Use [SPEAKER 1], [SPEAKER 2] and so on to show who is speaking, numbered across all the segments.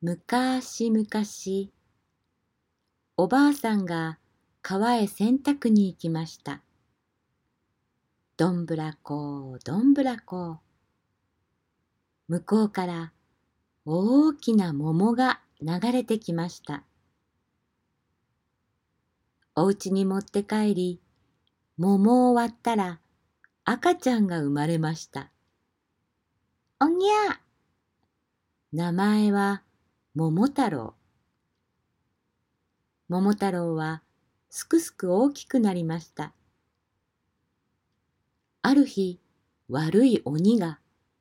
[SPEAKER 1] むかしむかし、おばあさんが川へ洗濯に行きました。どんぶらこどんぶらこ。向こうから大きな桃が流れてきました。お家に持って帰り、桃を割ったら赤ちゃんが生まれました。おにゃ名前は桃太郎。桃太郎はすくすく大きくなりました。ある日、悪い鬼が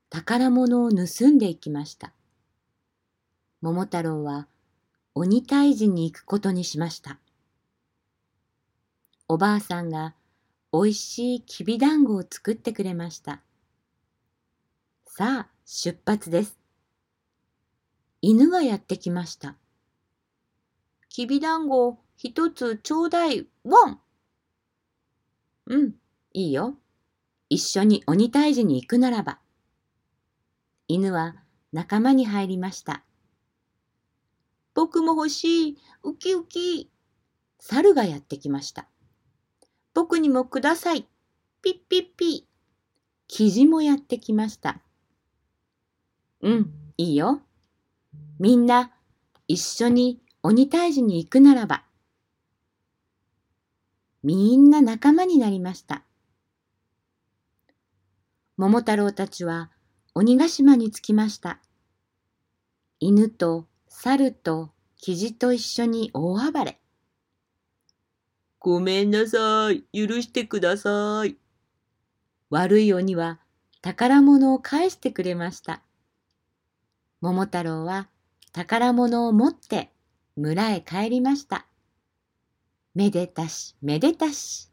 [SPEAKER 1] 宝物を盗んでいきました。桃太郎は鬼退治に行くことにしました。おばあさんがおいしいきびだんごを作ってくれました。さあ、出発です。犬がやってきました。きびだんご一つちょうだい、ワンうん、いいよ。一緒に鬼退治に行くならば。犬は仲間に入りました。僕も欲しい、ウキウキ。猿がやってきました。僕にもください、ピッピッピ。キジもやってきました。うん、いいよ。みんな一緒に鬼退治に行くならば。みんな仲間になりました。桃太郎たちは鬼ヶ島に着きました。犬と猿とキジと一緒に大暴れ。
[SPEAKER 2] ごめんなさい。許してください。
[SPEAKER 1] 悪い鬼は宝物を返してくれました。桃太郎は宝物を持って村へ帰りました。めでたしめでたし。